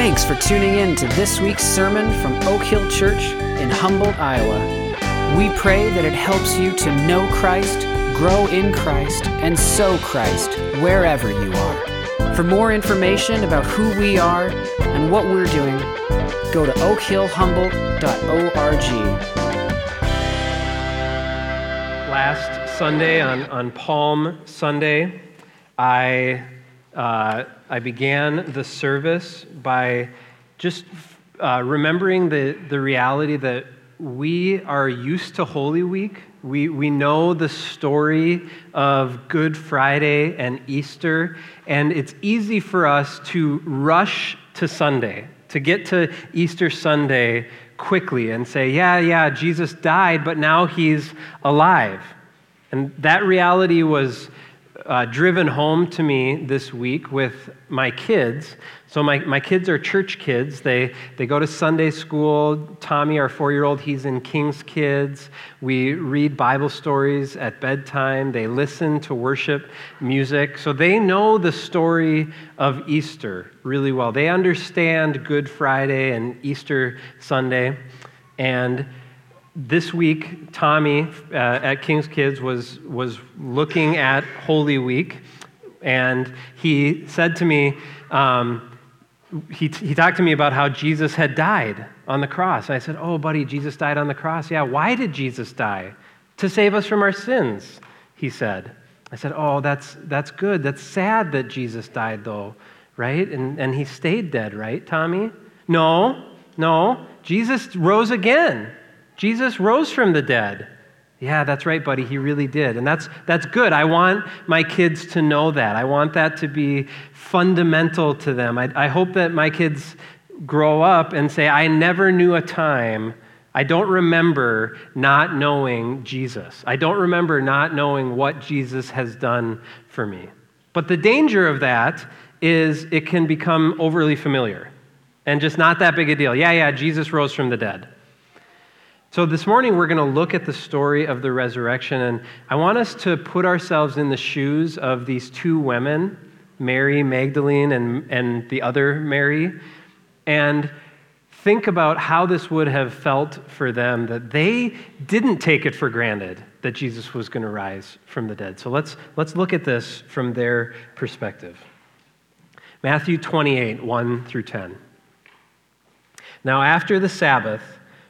Thanks for tuning in to this week's sermon from Oak Hill Church in Humboldt, Iowa. We pray that it helps you to know Christ, grow in Christ, and sow Christ wherever you are. For more information about who we are and what we're doing, go to oakhillhumboldt.org. Last Sunday, on, on Palm Sunday, I, uh, I began the service by just uh, remembering the, the reality that we are used to Holy Week. We, we know the story of Good Friday and Easter, and it's easy for us to rush to Sunday, to get to Easter Sunday quickly and say, yeah, yeah, Jesus died, but now he's alive. And that reality was uh, driven home to me this week with my kids. So, my, my kids are church kids. They, they go to Sunday school. Tommy, our four year old, he's in King's Kids. We read Bible stories at bedtime. They listen to worship music. So, they know the story of Easter really well. They understand Good Friday and Easter Sunday. And this week, Tommy uh, at King's Kids was, was looking at Holy Week, and he said to me, um, he, he talked to me about how Jesus had died on the cross. And I said, Oh, buddy, Jesus died on the cross. Yeah, why did Jesus die? To save us from our sins, he said. I said, Oh, that's, that's good. That's sad that Jesus died, though, right? And, and he stayed dead, right, Tommy? No, no. Jesus rose again. Jesus rose from the dead. Yeah, that's right, buddy. He really did. And that's, that's good. I want my kids to know that. I want that to be fundamental to them. I, I hope that my kids grow up and say, I never knew a time, I don't remember not knowing Jesus. I don't remember not knowing what Jesus has done for me. But the danger of that is it can become overly familiar and just not that big a deal. Yeah, yeah, Jesus rose from the dead. So, this morning we're going to look at the story of the resurrection, and I want us to put ourselves in the shoes of these two women, Mary Magdalene and, and the other Mary, and think about how this would have felt for them that they didn't take it for granted that Jesus was going to rise from the dead. So, let's, let's look at this from their perspective. Matthew 28, 1 through 10. Now, after the Sabbath,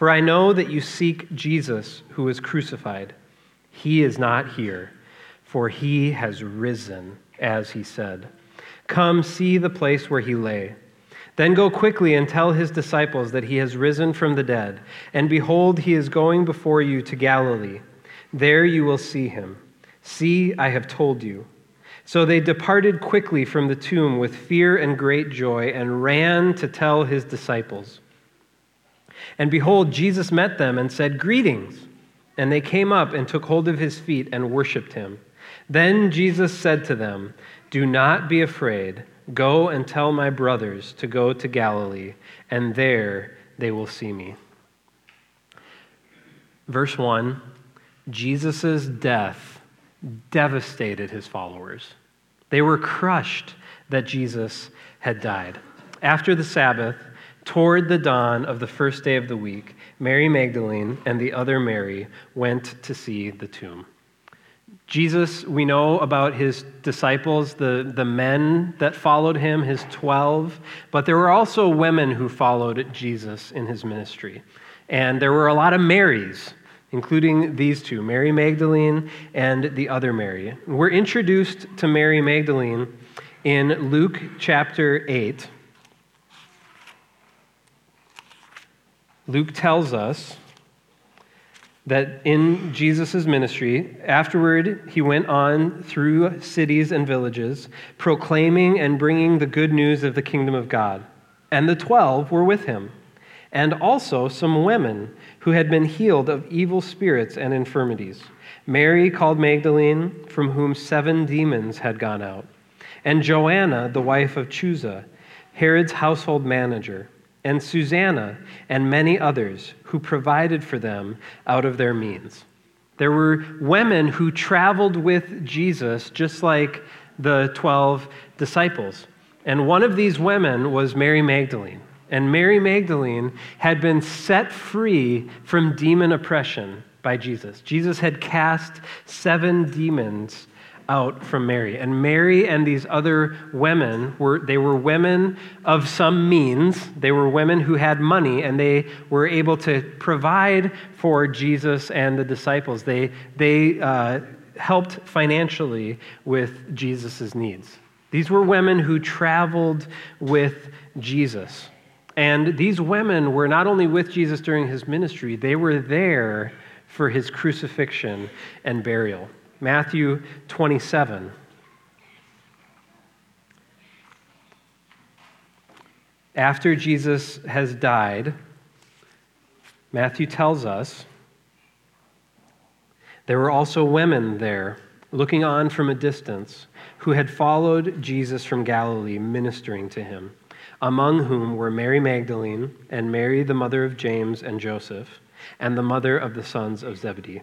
For I know that you seek Jesus who was crucified. He is not here, for he has risen, as he said. Come see the place where he lay. Then go quickly and tell his disciples that he has risen from the dead. And behold, he is going before you to Galilee. There you will see him. See, I have told you. So they departed quickly from the tomb with fear and great joy and ran to tell his disciples. And behold, Jesus met them and said, Greetings. And they came up and took hold of his feet and worshiped him. Then Jesus said to them, Do not be afraid. Go and tell my brothers to go to Galilee, and there they will see me. Verse 1 Jesus' death devastated his followers. They were crushed that Jesus had died. After the Sabbath, Toward the dawn of the first day of the week, Mary Magdalene and the other Mary went to see the tomb. Jesus, we know about his disciples, the, the men that followed him, his 12, but there were also women who followed Jesus in his ministry. And there were a lot of Marys, including these two, Mary Magdalene and the other Mary. We're introduced to Mary Magdalene in Luke chapter 8. Luke tells us that in Jesus' ministry, afterward, he went on through cities and villages, proclaiming and bringing the good news of the kingdom of God. And the twelve were with him. and also some women who had been healed of evil spirits and infirmities. Mary called Magdalene, from whom seven demons had gone out, and Joanna, the wife of Chuza, Herod's household manager, and Susanna, and many others who provided for them out of their means. There were women who traveled with Jesus, just like the 12 disciples. And one of these women was Mary Magdalene. And Mary Magdalene had been set free from demon oppression by Jesus. Jesus had cast seven demons out from Mary. And Mary and these other women were they were women of some means. They were women who had money and they were able to provide for Jesus and the disciples. They they uh, helped financially with Jesus' needs. These were women who traveled with Jesus. And these women were not only with Jesus during his ministry, they were there for his crucifixion and burial. Matthew 27. After Jesus has died, Matthew tells us there were also women there looking on from a distance who had followed Jesus from Galilee, ministering to him, among whom were Mary Magdalene and Mary, the mother of James and Joseph, and the mother of the sons of Zebedee.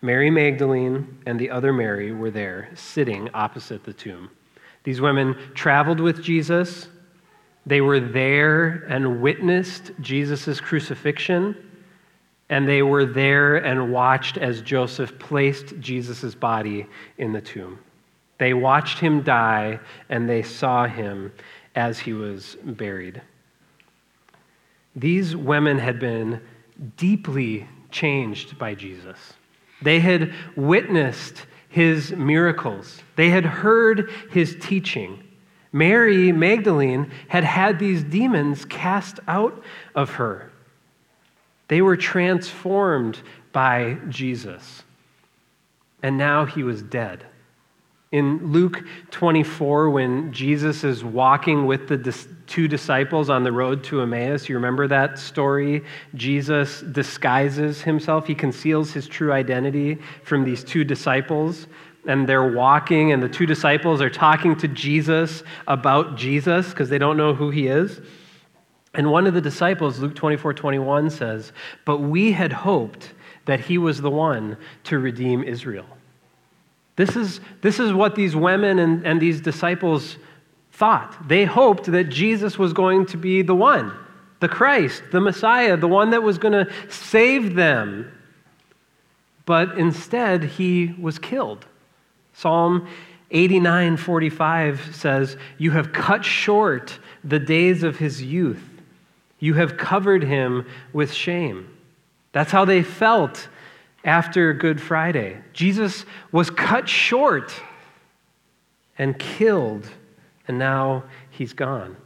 Mary Magdalene and the other Mary were there, sitting opposite the tomb. These women traveled with Jesus. They were there and witnessed Jesus' crucifixion and they were there and watched as Joseph placed Jesus' body in the tomb. They watched him die and they saw him as he was buried. These women had been deeply changed by Jesus. They had witnessed his miracles, they had heard his teaching. Mary Magdalene had had these demons cast out of her. They were transformed by Jesus. And now he was dead. In Luke 24, when Jesus is walking with the two disciples on the road to Emmaus, you remember that story? Jesus disguises himself, he conceals his true identity from these two disciples. And they're walking, and the two disciples are talking to Jesus about Jesus because they don't know who he is. And one of the disciples, Luke 24 21, says, But we had hoped that he was the one to redeem Israel. This is, this is what these women and, and these disciples thought. They hoped that Jesus was going to be the one, the Christ, the Messiah, the one that was going to save them. But instead, he was killed. Psalm 89:45 says, "You have cut short the days of his youth. You have covered him with shame. That's how they felt after Good Friday. Jesus was cut short and killed, and now he's gone.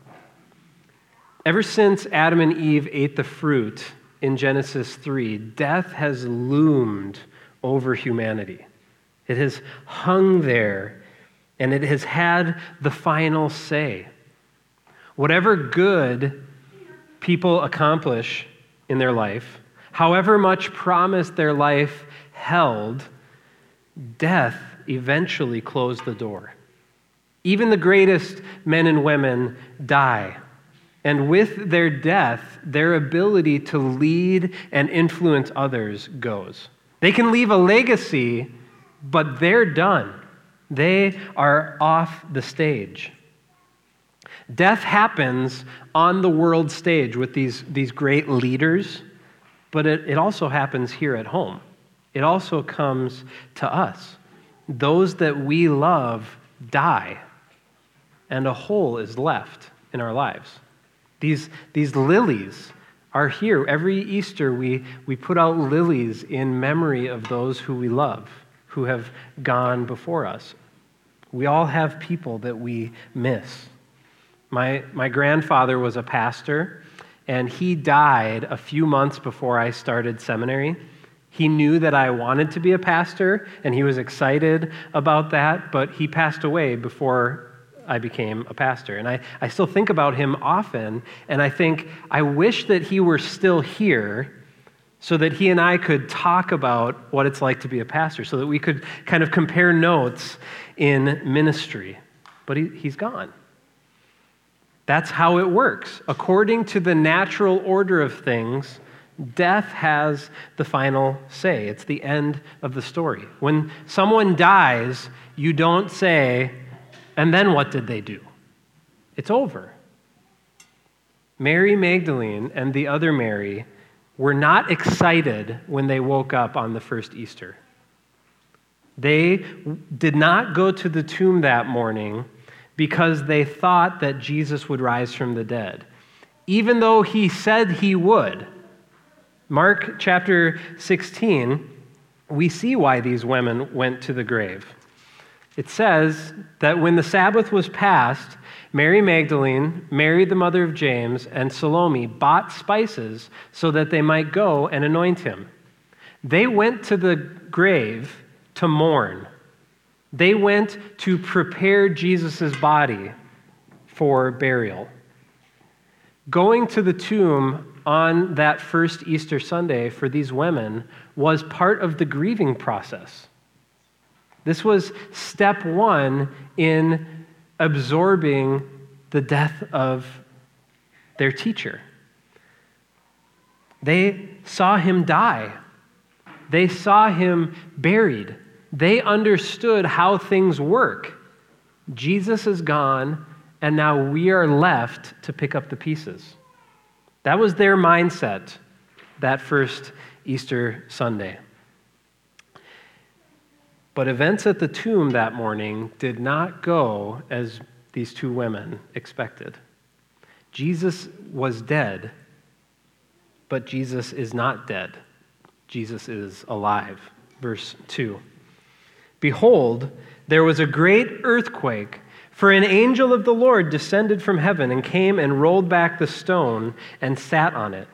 Ever since Adam and Eve ate the fruit in Genesis 3, death has loomed over humanity. It has hung there, and it has had the final say. Whatever good people accomplish in their life, however much promise their life held, death eventually closed the door. Even the greatest men and women die. And with their death, their ability to lead and influence others goes. They can leave a legacy, but they're done. They are off the stage. Death happens on the world stage with these, these great leaders, but it, it also happens here at home. It also comes to us. Those that we love die, and a hole is left in our lives. These, these lilies are here. Every Easter, we, we put out lilies in memory of those who we love, who have gone before us. We all have people that we miss. My, my grandfather was a pastor, and he died a few months before I started seminary. He knew that I wanted to be a pastor, and he was excited about that, but he passed away before I became a pastor. And I, I still think about him often, and I think, I wish that he were still here so that he and I could talk about what it's like to be a pastor, so that we could kind of compare notes in ministry. But he, he's gone. That's how it works. According to the natural order of things, death has the final say. It's the end of the story. When someone dies, you don't say, and then what did they do? It's over. Mary Magdalene and the other Mary were not excited when they woke up on the first Easter. They did not go to the tomb that morning because they thought that Jesus would rise from the dead, even though he said he would. Mark chapter 16, we see why these women went to the grave. It says that when the Sabbath was passed, Mary Magdalene, Mary the mother of James, and Salome bought spices so that they might go and anoint him. They went to the grave to mourn. They went to prepare Jesus' body for burial. Going to the tomb on that first Easter Sunday for these women was part of the grieving process. This was step one in absorbing the death of their teacher. They saw him die, they saw him buried. They understood how things work. Jesus is gone, and now we are left to pick up the pieces. That was their mindset that first Easter Sunday. But events at the tomb that morning did not go as these two women expected. Jesus was dead, but Jesus is not dead. Jesus is alive. Verse 2. Behold, there was a great earthquake for an angel of the Lord descended from heaven and came and rolled back the stone and sat on it.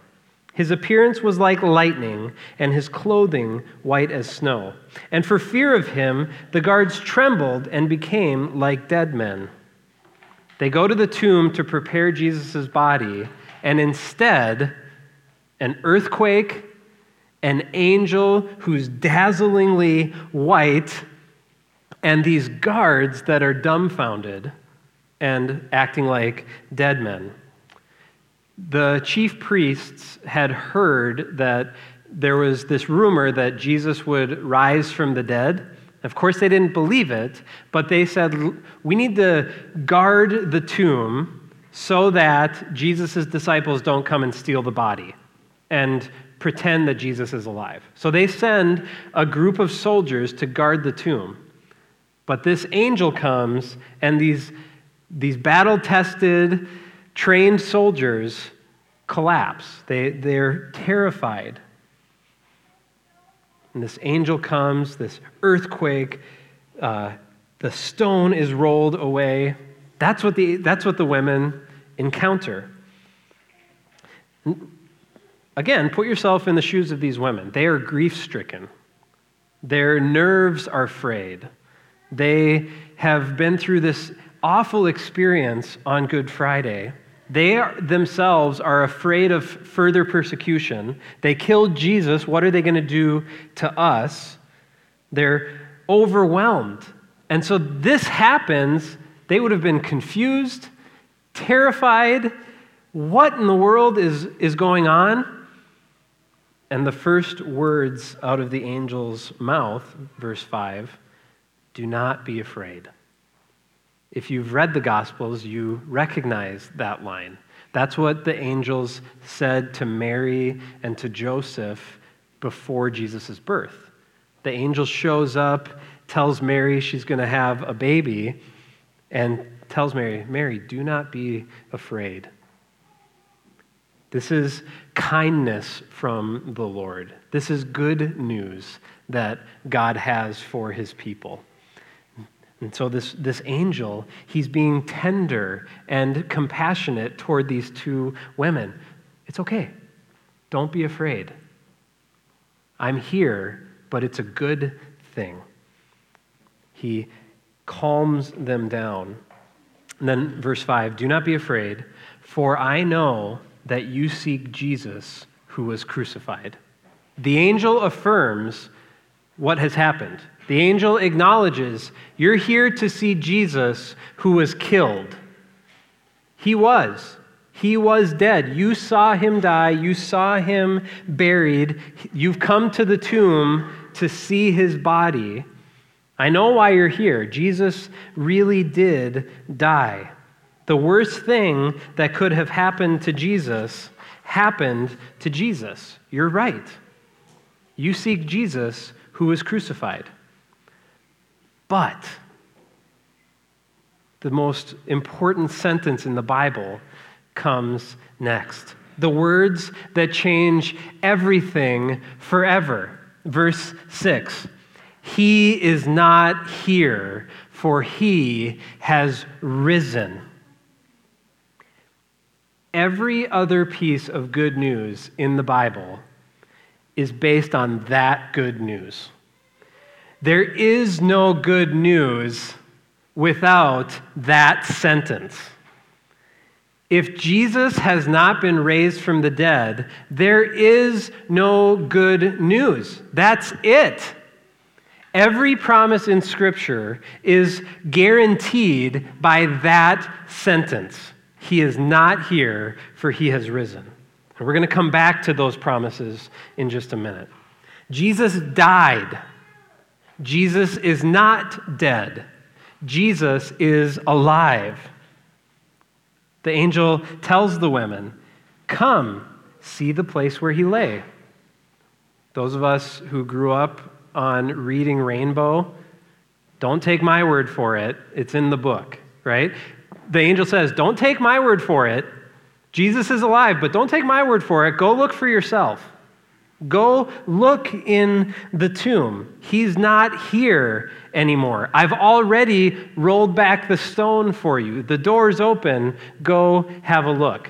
His appearance was like lightning, and his clothing white as snow. And for fear of him, the guards trembled and became like dead men. They go to the tomb to prepare Jesus' body, and instead, an earthquake, an angel who's dazzlingly white, and these guards that are dumbfounded and acting like dead men. The chief priests had heard that there was this rumor that Jesus would rise from the dead. Of course, they didn't believe it, but they said, We need to guard the tomb so that Jesus' disciples don't come and steal the body and pretend that Jesus is alive. So they send a group of soldiers to guard the tomb. But this angel comes, and these, these battle tested, trained soldiers collapse. They, they're terrified. And this angel comes, this earthquake, uh, the stone is rolled away. That's what the, that's what the women encounter. Again, put yourself in the shoes of these women. They are grief stricken, their nerves are frayed. They have been through this awful experience on Good Friday. They themselves are afraid of further persecution. They killed Jesus. What are they going to do to us? They're overwhelmed. And so this happens. They would have been confused, terrified. What in the world is, is going on? And the first words out of the angel's mouth, verse 5 do not be afraid. If you've read the Gospels, you recognize that line. That's what the angels said to Mary and to Joseph before Jesus' birth. The angel shows up, tells Mary she's going to have a baby, and tells Mary, Mary, do not be afraid. This is kindness from the Lord. This is good news that God has for his people. And so, this, this angel, he's being tender and compassionate toward these two women. It's okay. Don't be afraid. I'm here, but it's a good thing. He calms them down. And then, verse 5 Do not be afraid, for I know that you seek Jesus who was crucified. The angel affirms what has happened. The angel acknowledges, You're here to see Jesus who was killed. He was. He was dead. You saw him die. You saw him buried. You've come to the tomb to see his body. I know why you're here. Jesus really did die. The worst thing that could have happened to Jesus happened to Jesus. You're right. You seek Jesus who was crucified. But the most important sentence in the Bible comes next. The words that change everything forever. Verse 6 He is not here, for he has risen. Every other piece of good news in the Bible is based on that good news. There is no good news without that sentence. If Jesus has not been raised from the dead, there is no good news. That's it. Every promise in Scripture is guaranteed by that sentence. He is not here, for he has risen. And we're going to come back to those promises in just a minute. Jesus died Jesus is not dead, Jesus is alive. The angel tells the women, Come, see the place where he lay. Those of us who grew up on reading Rainbow, don't take my word for it. It's in the book, right? The angel says, Don't take my word for it. Jesus is alive, but don't take my word for it. Go look for yourself. Go look in the tomb. He's not here anymore. I've already rolled back the stone for you. The door's open. Go have a look.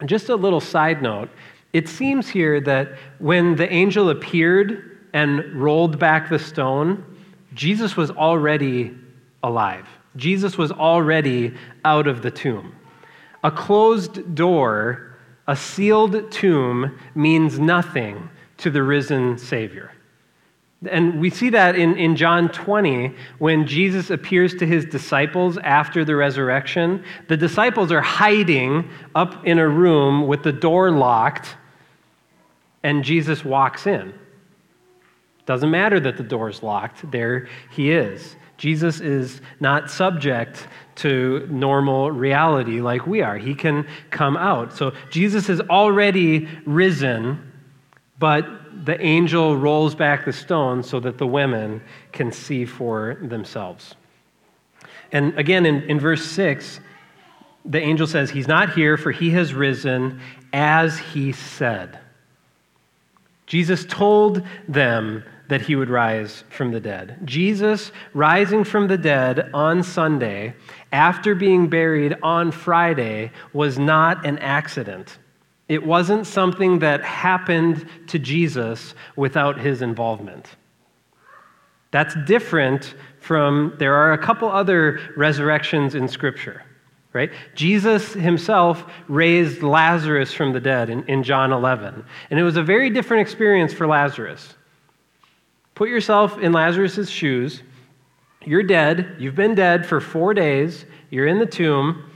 And just a little side note it seems here that when the angel appeared and rolled back the stone, Jesus was already alive. Jesus was already out of the tomb. A closed door a sealed tomb means nothing to the risen Savior. And we see that in, in John 20 when Jesus appears to his disciples after the resurrection. The disciples are hiding up in a room with the door locked, and Jesus walks in. Doesn't matter that the door's locked, there he is. Jesus is not subject to normal reality like we are. He can come out. So Jesus has already risen, but the angel rolls back the stone so that the women can see for themselves. And again, in, in verse 6, the angel says, He's not here, for he has risen as he said. Jesus told them that he would rise from the dead. Jesus rising from the dead on Sunday after being buried on Friday was not an accident. It wasn't something that happened to Jesus without his involvement. That's different from, there are a couple other resurrections in Scripture, right? Jesus himself raised Lazarus from the dead in, in John 11. And it was a very different experience for Lazarus. Put yourself in Lazarus' shoes. You're dead. You've been dead for four days. You're in the tomb.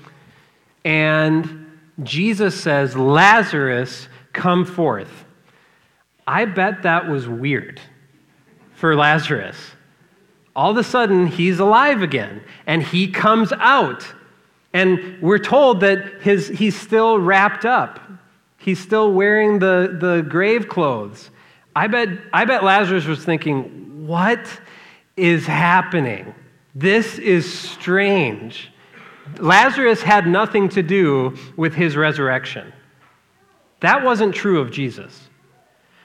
And Jesus says, Lazarus, come forth. I bet that was weird for Lazarus. All of a sudden, he's alive again, and he comes out. And we're told that his, he's still wrapped up. He's still wearing the, the grave clothes. I bet, I bet Lazarus was thinking, what is happening? This is strange. Lazarus had nothing to do with his resurrection. That wasn't true of Jesus.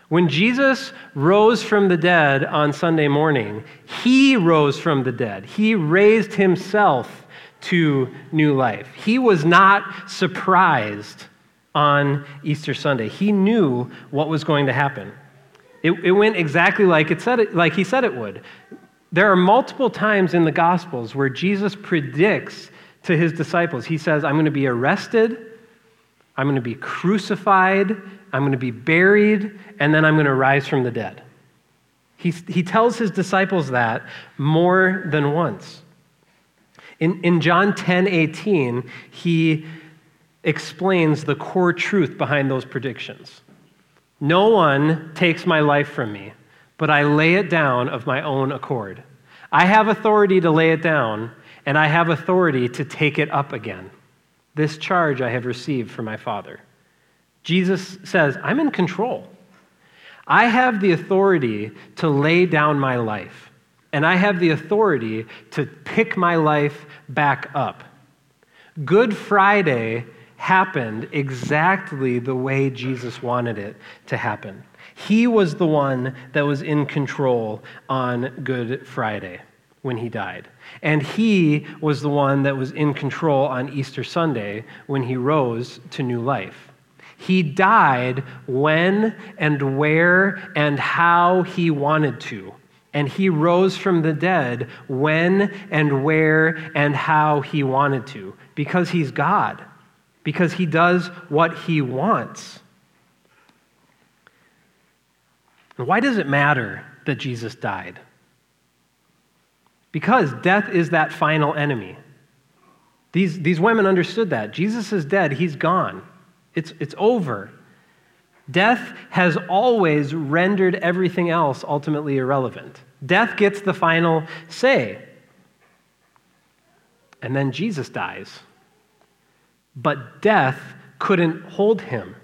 When Jesus rose from the dead on Sunday morning, he rose from the dead. He raised himself to new life. He was not surprised on Easter Sunday. He knew what was going to happen. It, it went exactly like, it said it, like he said it would. There are multiple times in the Gospels where Jesus predicts to his disciples, he says, I'm going to be arrested, I'm going to be crucified, I'm going to be buried, and then I'm going to rise from the dead. He, he tells his disciples that more than once. In, in John 10 18, he explains the core truth behind those predictions. No one takes my life from me, but I lay it down of my own accord. I have authority to lay it down, and I have authority to take it up again. This charge I have received from my Father. Jesus says, I'm in control. I have the authority to lay down my life, and I have the authority to pick my life back up. Good Friday happened exactly the way Jesus wanted it to happen. He was the one that was in control on Good Friday when he died. And he was the one that was in control on Easter Sunday when he rose to new life. He died when and where and how he wanted to. And he rose from the dead when and where and how he wanted to. Because he's God. Because he does what he wants. Why does it matter that Jesus died? Because death is that final enemy. These, these women understood that. Jesus is dead, he's gone. It's, it's over. Death has always rendered everything else ultimately irrelevant. Death gets the final say. And then Jesus dies. But death couldn't hold him.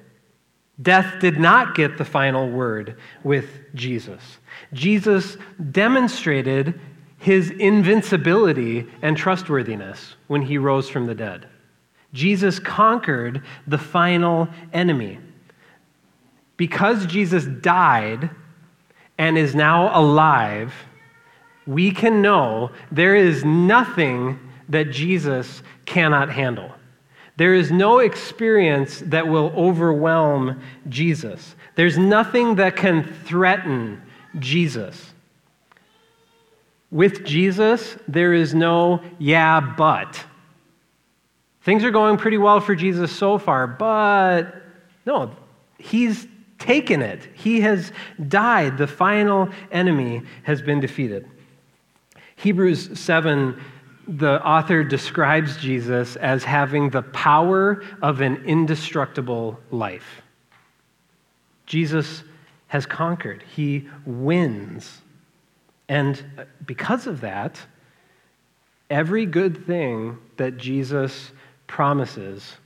Death did not get the final word with Jesus. Jesus demonstrated his invincibility and trustworthiness when he rose from the dead. Jesus conquered the final enemy. Because Jesus died and is now alive, we can know there is nothing that Jesus cannot handle. There is no experience that will overwhelm Jesus. There's nothing that can threaten Jesus. With Jesus, there is no yeah, but. Things are going pretty well for Jesus so far, but no, he's taken it. He has died. The final enemy has been defeated. Hebrews 7, the author describes Jesus as having the power of an indestructible life. Jesus has conquered, he wins. And because of that, every good thing that Jesus promises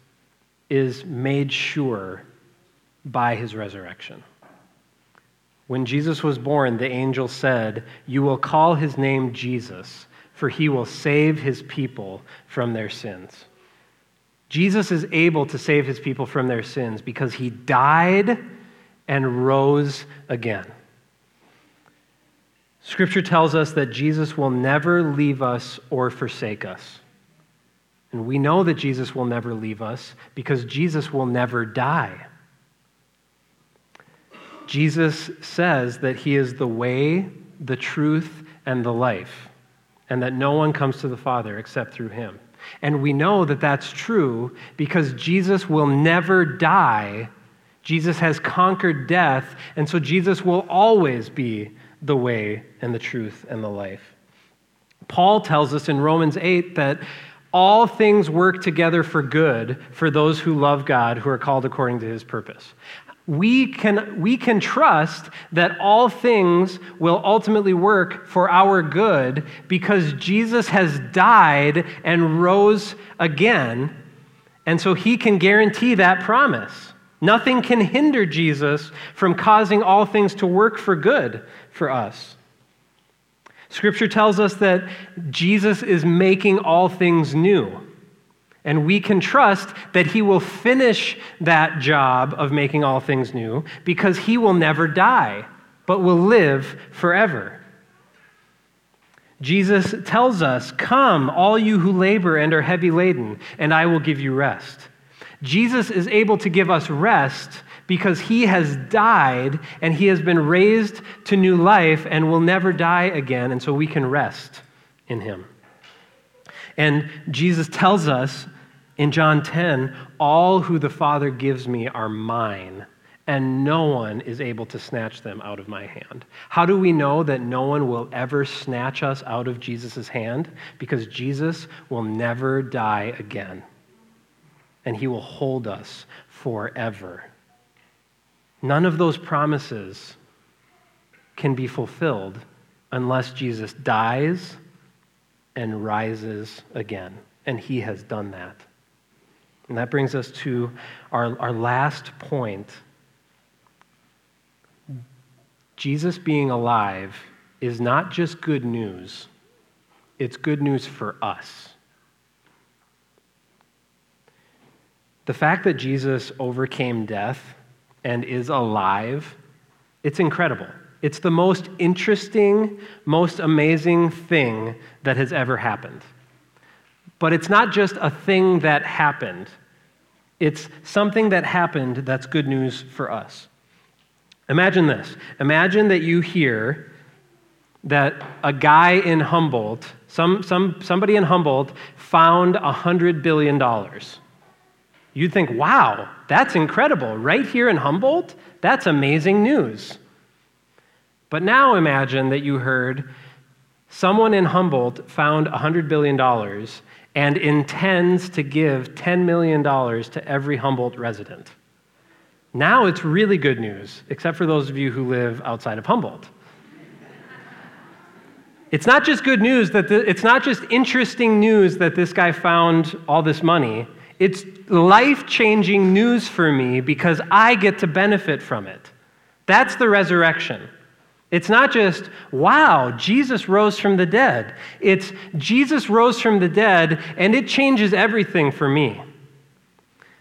is made sure by his resurrection. When Jesus was born, the angel said, You will call his name Jesus, for he will save his people from their sins. Jesus is able to save his people from their sins because he died and rose again. Scripture tells us that Jesus will never leave us or forsake us. And we know that Jesus will never leave us because Jesus will never die. Jesus says that he is the way, the truth, and the life, and that no one comes to the Father except through him. And we know that that's true because Jesus will never die. Jesus has conquered death, and so Jesus will always be the way and the truth and the life. Paul tells us in Romans 8 that all things work together for good for those who love God, who are called according to his purpose. We can, we can trust that all things will ultimately work for our good because Jesus has died and rose again. And so he can guarantee that promise. Nothing can hinder Jesus from causing all things to work for good for us. Scripture tells us that Jesus is making all things new. And we can trust that He will finish that job of making all things new because He will never die, but will live forever. Jesus tells us, Come, all you who labor and are heavy laden, and I will give you rest. Jesus is able to give us rest because he has died and he has been raised to new life and will never die again, and so we can rest in him. And Jesus tells us in John 10 all who the Father gives me are mine, and no one is able to snatch them out of my hand. How do we know that no one will ever snatch us out of Jesus' hand? Because Jesus will never die again, and he will hold us forever. None of those promises can be fulfilled unless Jesus dies and rises again. And he has done that. And that brings us to our, our last point. Jesus being alive is not just good news, it's good news for us. The fact that Jesus overcame death and is alive, it's incredible. It's the most interesting, most amazing thing that has ever happened. But it's not just a thing that happened, it's something that happened that's good news for us. Imagine this imagine that you hear that a guy in Humboldt, some, some, somebody in Humboldt, found $100 billion. You'd think, wow, that's incredible. Right here in Humboldt? That's amazing news. But now imagine that you heard someone in Humboldt found $100 billion and intends to give $10 million to every Humboldt resident. Now it's really good news, except for those of you who live outside of Humboldt. It's not just good news that the, it's not just interesting news that this guy found all this money. It's life changing news for me because I get to benefit from it. That's the resurrection. It's not just, wow, Jesus rose from the dead. It's Jesus rose from the dead, and it changes everything for me.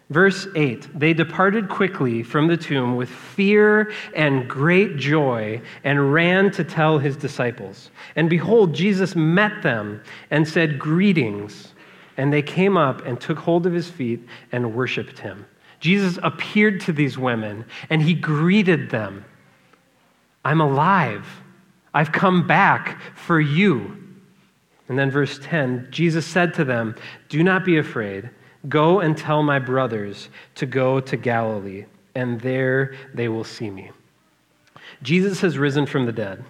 Verse 8 They departed quickly from the tomb with fear and great joy and ran to tell his disciples. And behold, Jesus met them and said, Greetings. And they came up and took hold of his feet and worshiped him. Jesus appeared to these women and he greeted them. I'm alive. I've come back for you. And then, verse 10 Jesus said to them, Do not be afraid. Go and tell my brothers to go to Galilee, and there they will see me. Jesus has risen from the dead.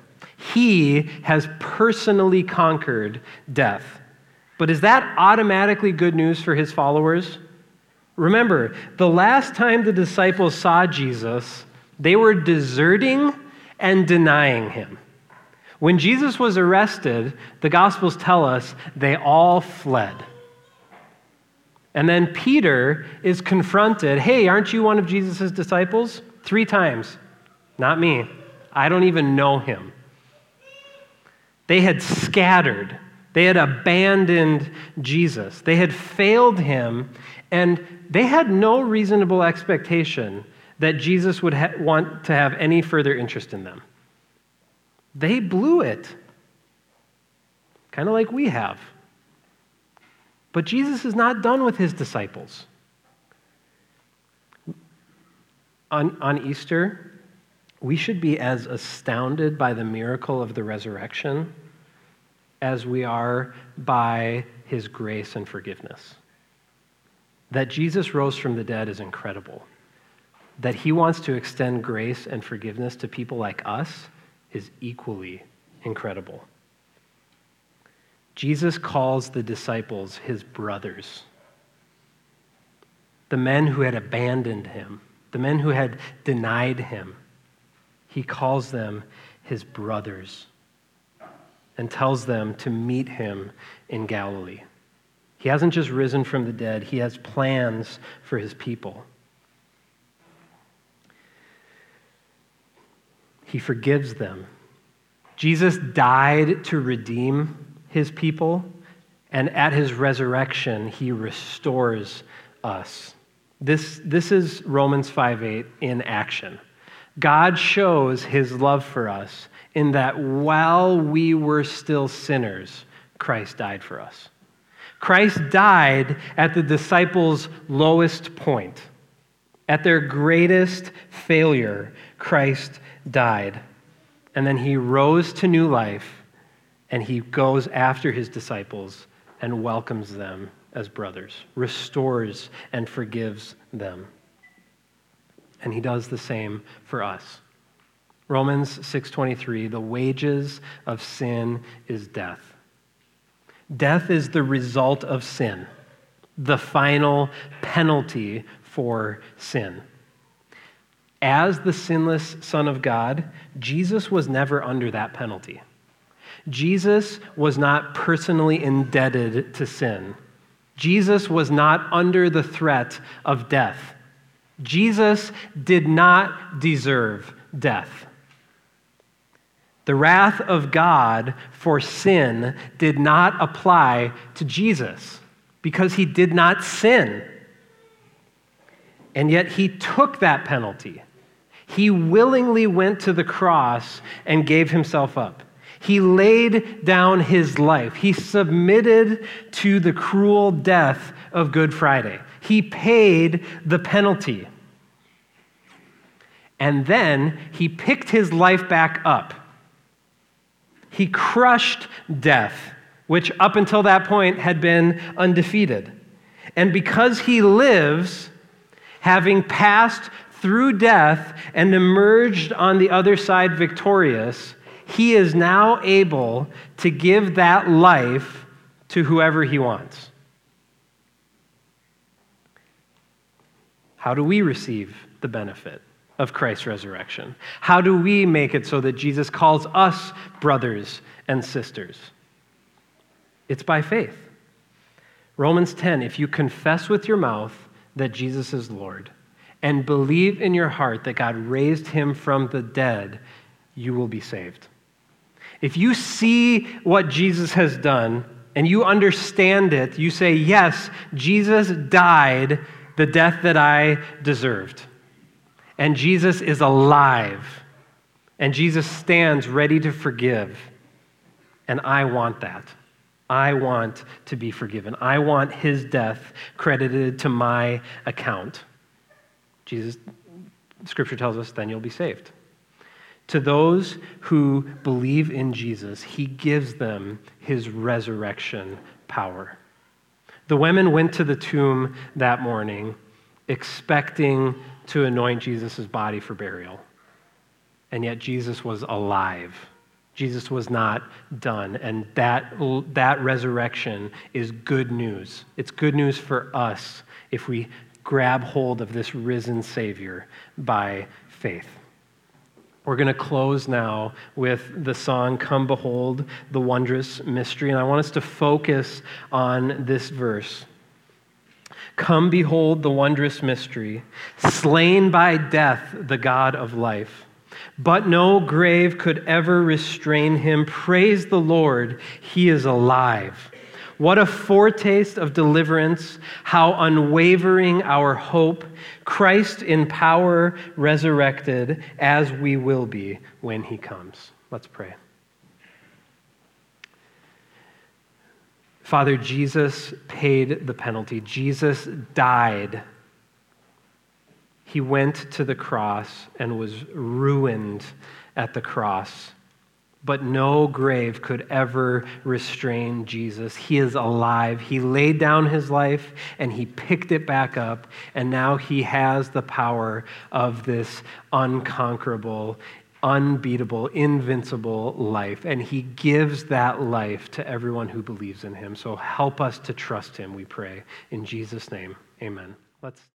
He has personally conquered death. But is that automatically good news for his followers? Remember, the last time the disciples saw Jesus, they were deserting and denying him. When Jesus was arrested, the Gospels tell us they all fled. And then Peter is confronted hey, aren't you one of Jesus' disciples? Three times. Not me. I don't even know him. They had scattered, they had abandoned Jesus, they had failed him, and they had no reasonable expectation that Jesus would ha- want to have any further interest in them. They blew it, kind of like we have. But Jesus is not done with his disciples. On, on Easter, we should be as astounded by the miracle of the resurrection as we are by his grace and forgiveness. That Jesus rose from the dead is incredible that he wants to extend grace and forgiveness to people like us is equally incredible. Jesus calls the disciples his brothers, the men who had abandoned him, the men who had denied him. He calls them his brothers and tells them to meet him in Galilee. He hasn't just risen from the dead, he has plans for his people. He forgives them. Jesus died to redeem his people, And at his resurrection, he restores us. This, this is Romans 5 8 in action. God shows his love for us in that while we were still sinners, Christ died for us. Christ died at the disciples' lowest point. At their greatest failure, Christ died. And then he rose to new life and he goes after his disciples and welcomes them as brothers, restores and forgives them. And he does the same for us. Romans 6:23 the wages of sin is death. Death is the result of sin, the final penalty for sin. As the sinless Son of God, Jesus was never under that penalty. Jesus was not personally indebted to sin. Jesus was not under the threat of death. Jesus did not deserve death. The wrath of God for sin did not apply to Jesus because he did not sin. And yet he took that penalty. He willingly went to the cross and gave himself up. He laid down his life. He submitted to the cruel death of Good Friday. He paid the penalty. And then he picked his life back up. He crushed death, which up until that point had been undefeated. And because he lives, having passed through death and emerged on the other side victorious, he is now able to give that life to whoever he wants. How do we receive the benefit of Christ's resurrection? How do we make it so that Jesus calls us brothers and sisters? It's by faith. Romans 10 if you confess with your mouth that Jesus is Lord and believe in your heart that God raised him from the dead, you will be saved. If you see what Jesus has done and you understand it, you say, Yes, Jesus died the death that I deserved. And Jesus is alive. And Jesus stands ready to forgive. And I want that. I want to be forgiven. I want his death credited to my account. Jesus, scripture tells us, then you'll be saved. To those who believe in Jesus, he gives them his resurrection power. The women went to the tomb that morning expecting to anoint Jesus' body for burial. And yet Jesus was alive. Jesus was not done. And that, that resurrection is good news. It's good news for us if we grab hold of this risen Savior by faith. We're going to close now with the song Come Behold the Wondrous Mystery. And I want us to focus on this verse. Come behold the wondrous mystery, slain by death, the God of life. But no grave could ever restrain him. Praise the Lord, he is alive. What a foretaste of deliverance, how unwavering our hope. Christ in power resurrected, as we will be when he comes. Let's pray. Father, Jesus paid the penalty. Jesus died. He went to the cross and was ruined at the cross but no grave could ever restrain Jesus. He is alive. He laid down his life and he picked it back up, and now he has the power of this unconquerable, unbeatable, invincible life. And he gives that life to everyone who believes in him. So help us to trust him, we pray. In Jesus' name, amen. Let's